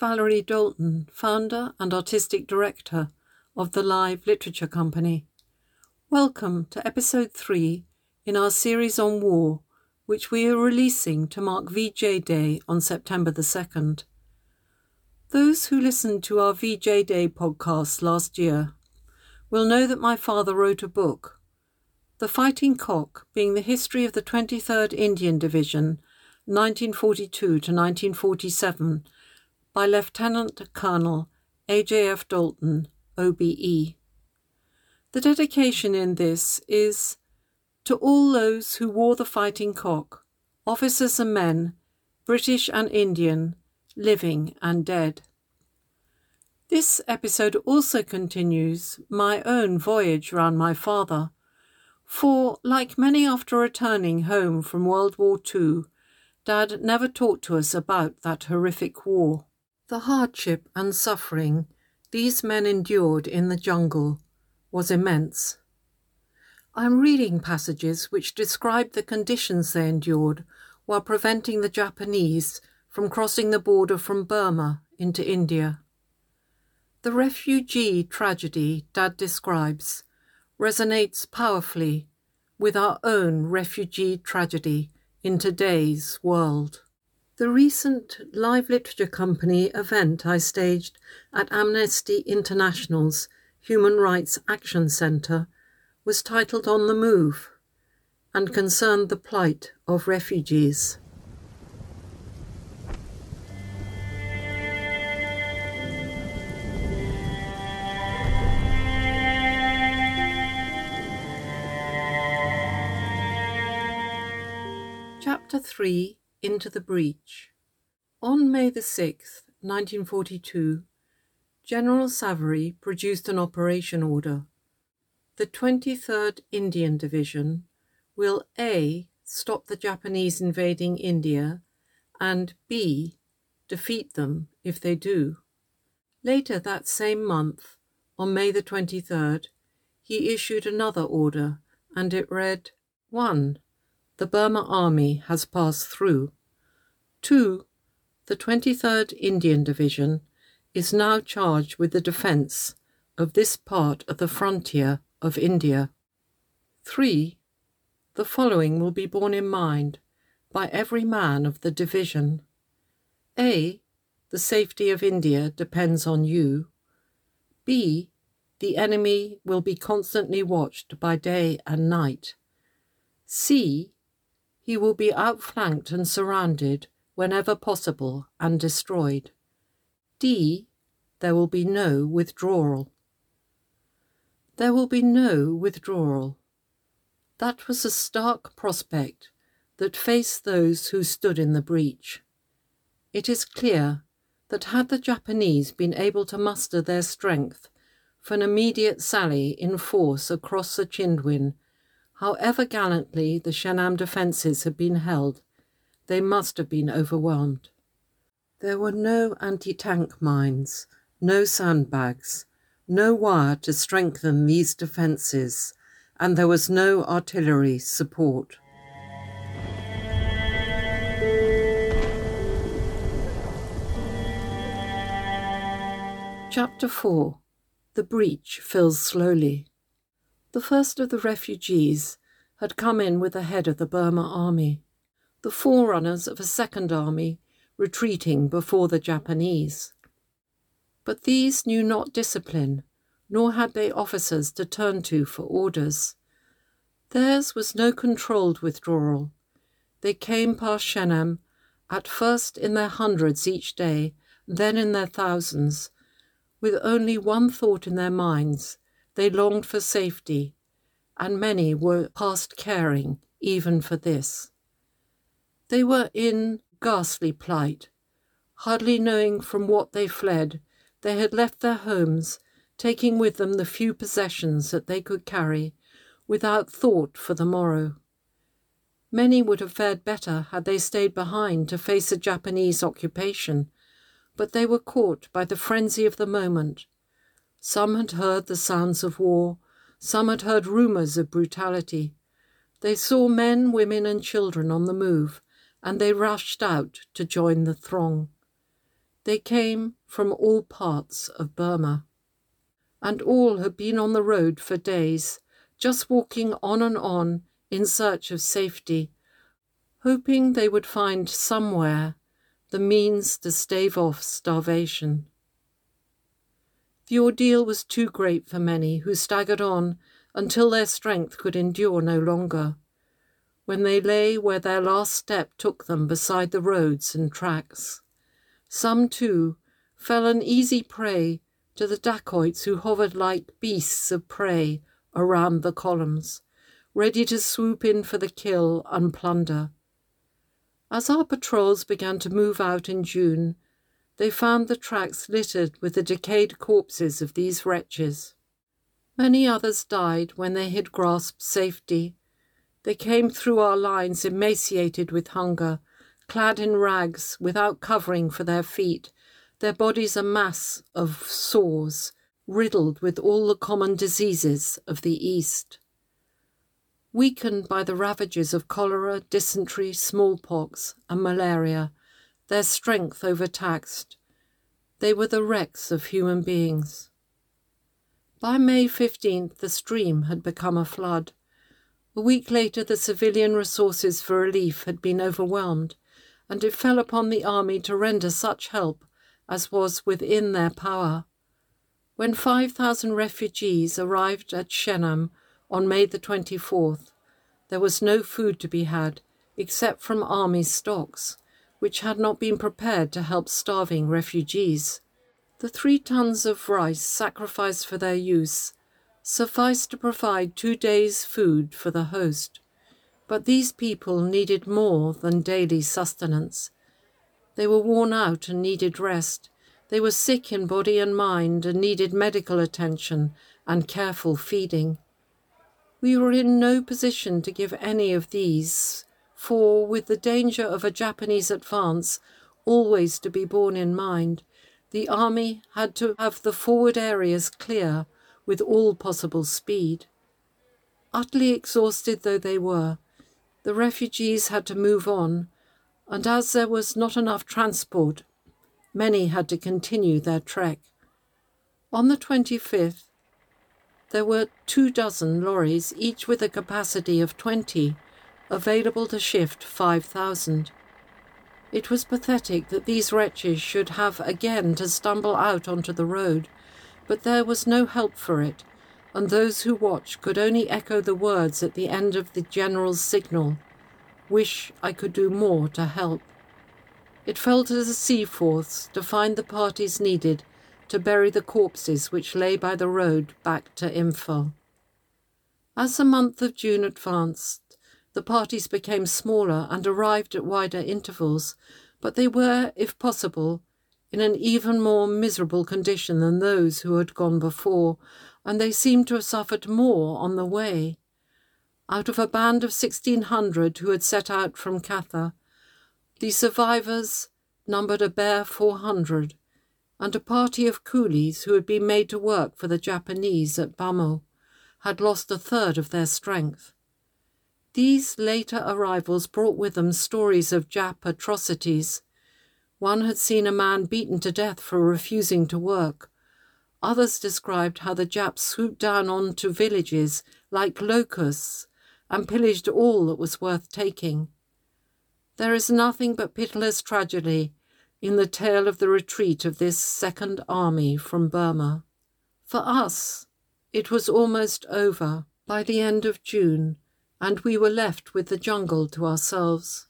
Valerie Doulton, founder and artistic director of the Live Literature Company. Welcome to episode 3 in our series on war, which we are releasing to mark VJ Day on September the 2nd. Those who listened to our VJ Day podcast last year will know that my father wrote a book, The Fighting Cock, being the history of the 23rd Indian Division 1942 to 1947 by Lieutenant Colonel A.J.F. Doulton, OBE. The dedication in this is to all those who wore the fighting cock, officers and men, British and Indian, living and dead. This episode also continues my own voyage round my father, for, like many after returning home from World War II, Dad never talked to us about that horrific war. The hardship and suffering these men endured in the jungle was immense. I am reading passages which describe the conditions they endured while preventing the Japanese from crossing the border from Burma into India. The refugee tragedy Dad describes resonates powerfully with our own refugee tragedy in today's world. The recent Live Literature Company event I staged at Amnesty International's Human Rights Action Centre was titled On the Move and concerned the plight of refugees. Chapter 3 Into the Breach On May the 6th, 1942, General Savory produced an operation order. The 23rd Indian Division will A. stop the Japanese invading India and B. defeat them if they do. Later that same month, on May the 23rd, he issued another order and it read 1 the Burma Army has passed through. 2. The 23rd Indian Division is now charged with the defence of this part of the frontier of India. 3. The following will be borne in mind by every man of the division. A. The safety of India depends on you. B. The enemy will be constantly watched by day and night. C he will be outflanked and surrounded whenever possible and destroyed. D. There will be no withdrawal. There will be no withdrawal. That was a stark prospect that faced those who stood in the breach. It is clear that had the Japanese been able to muster their strength for an immediate sally in force across the Chindwin However gallantly the Shenam defences had been held, they must have been overwhelmed. There were no anti tank mines, no sandbags, no wire to strengthen these defences, and there was no artillery support. Chapter 4 The breach fills slowly. The first of the refugees had come in with the head of the Burma army, the forerunners of a second army retreating before the Japanese. But these knew not discipline, nor had they officers to turn to for orders. Theirs was no controlled withdrawal. They came past Shenam, at first in their hundreds each day, then in their thousands, with only one thought in their minds they longed for safety, and many were past caring even for this. They were in ghastly plight, hardly knowing from what they fled. They had left their homes, taking with them the few possessions that they could carry, without thought for the morrow. Many would have fared better had they stayed behind to face a Japanese occupation, but they were caught by the frenzy of the moment some had heard the sounds of war, some had heard rumours of brutality. They saw men, women, and children on the move, and they rushed out to join the throng. They came from all parts of Burma. And all had been on the road for days, just walking on and on in search of safety, hoping they would find somewhere the means to stave off starvation. The ordeal was too great for many, who staggered on until their strength could endure no longer, when they lay where their last step took them beside the roads and tracks. Some, too, fell an easy prey to the dacoits who hovered like beasts of prey around the columns, ready to swoop in for the kill and plunder. As our patrols began to move out in June, they found the tracks littered with the decayed corpses of these wretches. Many others died when they had grasped safety. They came through our lines emaciated with hunger, clad in rags, without covering for their feet, their bodies a mass of sores, riddled with all the common diseases of the East. Weakened by the ravages of cholera, dysentery, smallpox, and malaria, their strength overtaxed. They were the wrecks of human beings. By May 15th, the stream had become a flood. A week later, the civilian resources for relief had been overwhelmed, and it fell upon the army to render such help as was within their power. When 5,000 refugees arrived at Shenam on May the 24th, there was no food to be had except from army stocks which had not been prepared to help starving refugees. The three tons of rice sacrificed for their use sufficed to provide two days' food for the host. But these people needed more than daily sustenance. They were worn out and needed rest. They were sick in body and mind and needed medical attention and careful feeding. We were in no position to give any of these for with the danger of a Japanese advance always to be borne in mind, the army had to have the forward areas clear with all possible speed. Utterly exhausted though they were, the refugees had to move on, and as there was not enough transport, many had to continue their trek. On the 25th, there were two dozen lorries, each with a capacity of 20 available to shift 5,000. It was pathetic that these wretches should have again to stumble out onto the road, but there was no help for it, and those who watched could only echo the words at the end of the general's signal Wish I could do more to help. It fell to the Seaforths to find the parties needed to bury the corpses which lay by the road back to Imphal. As the month of June advanced, the parties became smaller and arrived at wider intervals, but they were, if possible, in an even more miserable condition than those who had gone before, and they seemed to have suffered more on the way. Out of a band of sixteen hundred who had set out from Katha, the survivors numbered a bare four hundred, and a party of coolies who had been made to work for the Japanese at Bhamo had lost a third of their strength. These later arrivals brought with them stories of Jap atrocities. One had seen a man beaten to death for refusing to work. Others described how the Japs swooped down onto villages like locusts and pillaged all that was worth taking. There is nothing but pitiless tragedy in the tale of the retreat of this second army from Burma. For us, it was almost over by the end of June and we were left with the jungle to ourselves.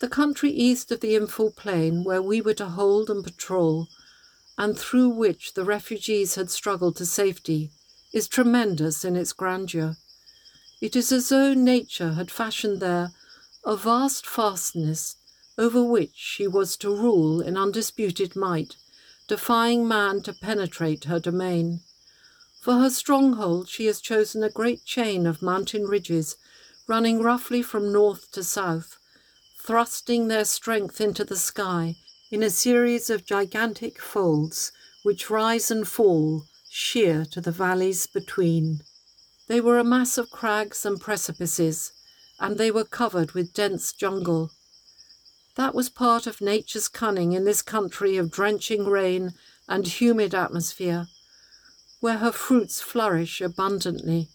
The country east of the Imphal plain, where we were to hold and patrol, and through which the refugees had struggled to safety, is tremendous in its grandeur. It is as though nature had fashioned there a vast fastness over which she was to rule in undisputed might, defying man to penetrate her domain. For her stronghold, she has chosen a great chain of mountain ridges running roughly from north to south, thrusting their strength into the sky in a series of gigantic folds which rise and fall sheer to the valleys between. They were a mass of crags and precipices, and they were covered with dense jungle. That was part of nature's cunning in this country of drenching rain and humid atmosphere, where her fruits flourish abundantly.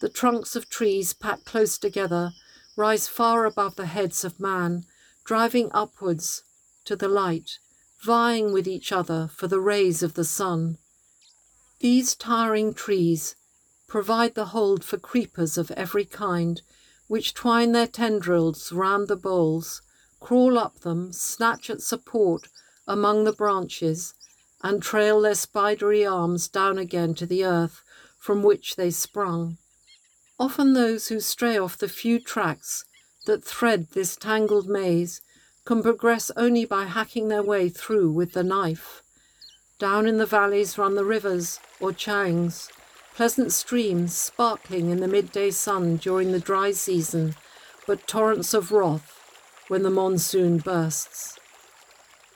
The trunks of trees packed close together rise far above the heads of man, driving upwards to the light, vying with each other for the rays of the sun. These towering trees provide the hold for creepers of every kind, which twine their tendrils round the boles, crawl up them, snatch at support among the branches, and trail their spidery arms down again to the earth from which they sprung. Often those who stray off the few tracks that thread this tangled maze can progress only by hacking their way through with the knife. Down in the valleys run the rivers or chaungs, pleasant streams sparkling in the midday sun during the dry season, but torrents of wrath when the monsoon bursts.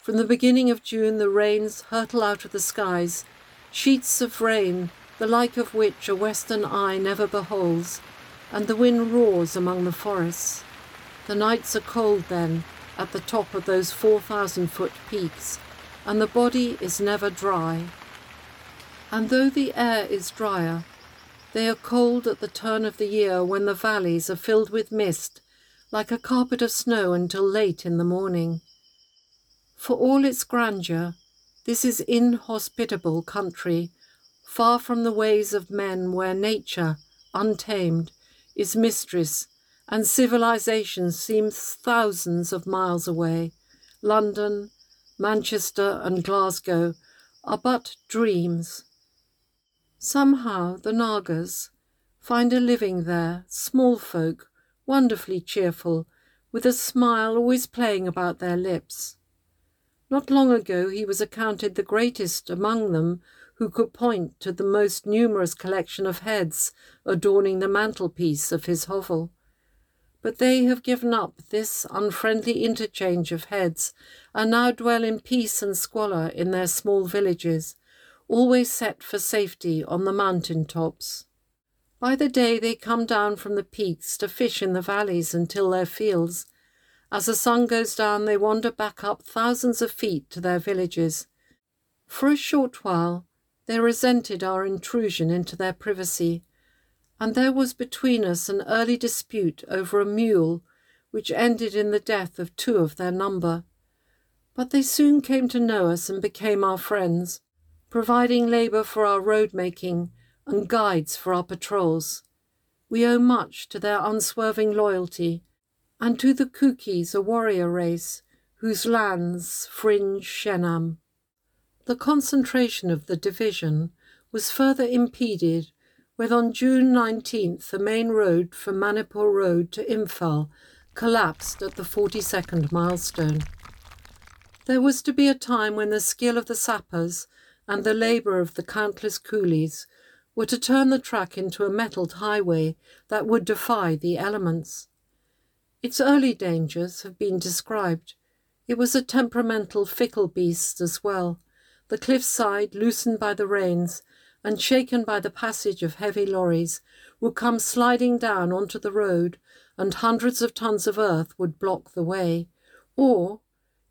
From the beginning of June, the rains hurtle out of the skies, sheets of rain the like of which a western eye never beholds, and the wind roars among the forests. The nights are cold then, at the top of those 4,000 foot peaks, and the body is never dry. And though the air is drier, they are cold at the turn of the year when the valleys are filled with mist, like a carpet of snow until late in the morning. For all its grandeur, this is inhospitable country, far from the ways of men where nature, untamed, is mistress, and civilization seems thousands of miles away. London, Manchester, and Glasgow are but dreams. Somehow the Nagas find a living there, small folk, wonderfully cheerful, with a smile always playing about their lips. Not long ago he was accounted the greatest among them who could point to the most numerous collection of heads adorning the mantelpiece of his hovel. But they have given up this unfriendly interchange of heads and now dwell in peace and squalor in their small villages, always set for safety on the mountain tops. By the day they come down from the peaks to fish in the valleys and till their fields. As the sun goes down, they wander back up thousands of feet to their villages. For a short while, they resented our intrusion into their privacy, and there was between us an early dispute over a mule which ended in the death of two of their number. But they soon came to know us and became our friends, providing labour for our road making and guides for our patrols. We owe much to their unswerving loyalty, and to the Kukis, a warrior race, whose lands fringe Shenam. The concentration of the division was further impeded when on June 19th the main road from Manipur Road to Imphal collapsed at the 42nd milestone. There was to be a time when the skill of the sappers and the labour of the countless coolies were to turn the track into a metalled highway that would defy the elements. Its early dangers have been described. It was a temperamental, fickle beast as well, the cliffside, loosened by the rains and shaken by the passage of heavy lorries, would come sliding down onto the road, and hundreds of tons of earth would block the way. Or,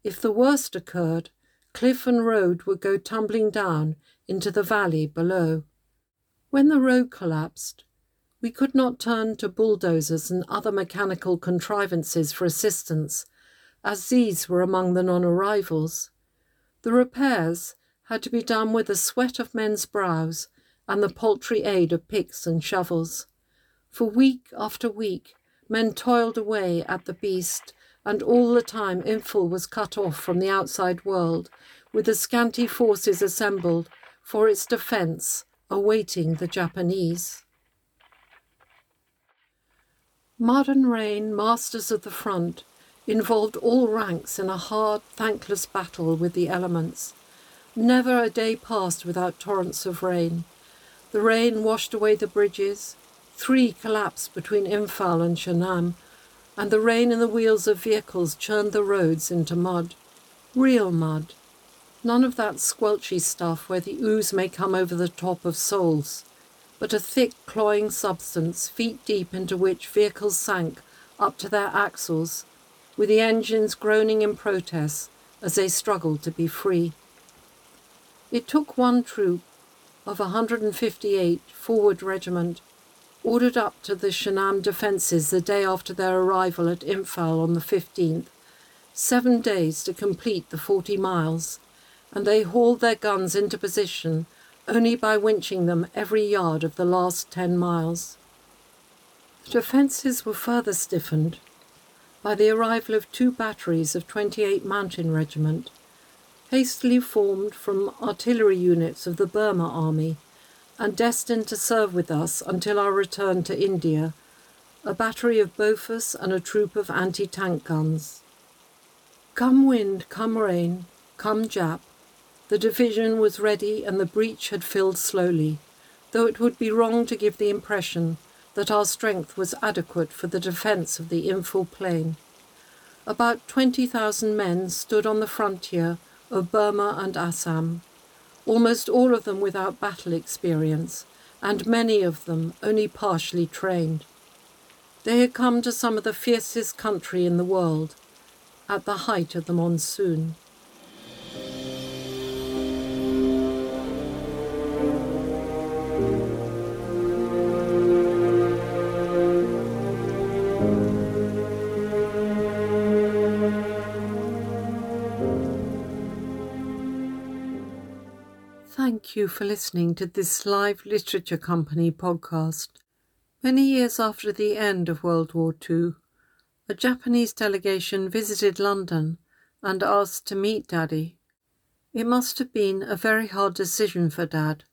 if the worst occurred, cliff and road would go tumbling down into the valley below. When the road collapsed, we could not turn to bulldozers and other mechanical contrivances for assistance, as these were among the non arrivals. The repairs had to be done with the sweat of men's brows and the paltry aid of picks and shovels. For week after week, men toiled away at the beast, and all the time Imphal was cut off from the outside world, with the scanty forces assembled for its defence, awaiting the Japanese. Mud and rain, masters of the front, involved all ranks in a hard, thankless battle with the elements. Never a day passed without torrents of rain. The rain washed away the bridges. Three collapsed between Imphal and Shenam, and the rain and the wheels of vehicles churned the roads into mud. Real mud. None of that squelchy stuff where the ooze may come over the top of soles, but a thick, cloying substance, feet deep into which vehicles sank up to their axles, with the engines groaning in protest as they struggled to be free. It took one troop of 158 Forward Regiment ordered up to the Shenam defences the day after their arrival at Imphal on the 15th, seven days to complete the 40 miles, and they hauled their guns into position only by winching them every yard of the last 10 miles. The defences were further stiffened by the arrival of two batteries of 28 Mountain Regiment, hastily formed from artillery units of the Burma Army and destined to serve with us until our return to India, a battery of Bofors and a troop of anti tank guns. Come wind, come rain, come Jap, the division was ready and the breach had filled slowly, though it would be wrong to give the impression that our strength was adequate for the defence of the Imphal plain. About 20,000 men stood on the frontier of Burma and Assam, almost all of them without battle experience, and many of them only partially trained. They had come to some of the fiercest country in the world at the height of the monsoon. Thank you for listening to this Live Literature Company podcast. Many years after the end of World War II, a Japanese delegation visited London and asked to meet Daddy. It must have been a very hard decision for Dad,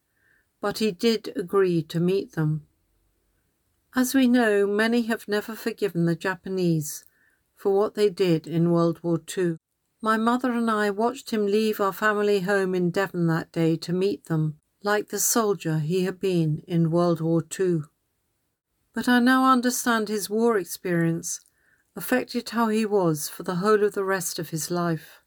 but he did agree to meet them. As we know, many have never forgiven the Japanese for what they did in World War II. My mother and I watched him leave our family home in Devon that day to meet them, like the soldier he had been in World War II. But I now understand his war experience affected how he was for the whole of the rest of his life.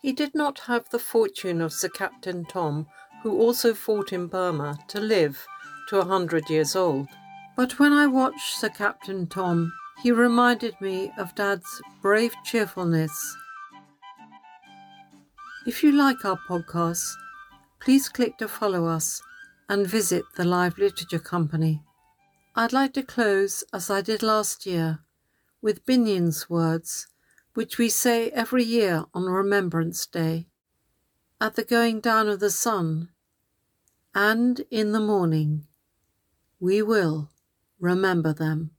He did not have the fortune of Sir Captain Tom, who also fought in Burma, to live to a hundred years old. But when I watched Sir Captain Tom, he reminded me of Dad's brave cheerfulness if you like our podcasts, please click to follow us and visit the Live Literature Company. I'd like to close, as I did last year, with Binyon's words, which we say every year on Remembrance Day. At the going down of the sun, and in the morning, we will remember them.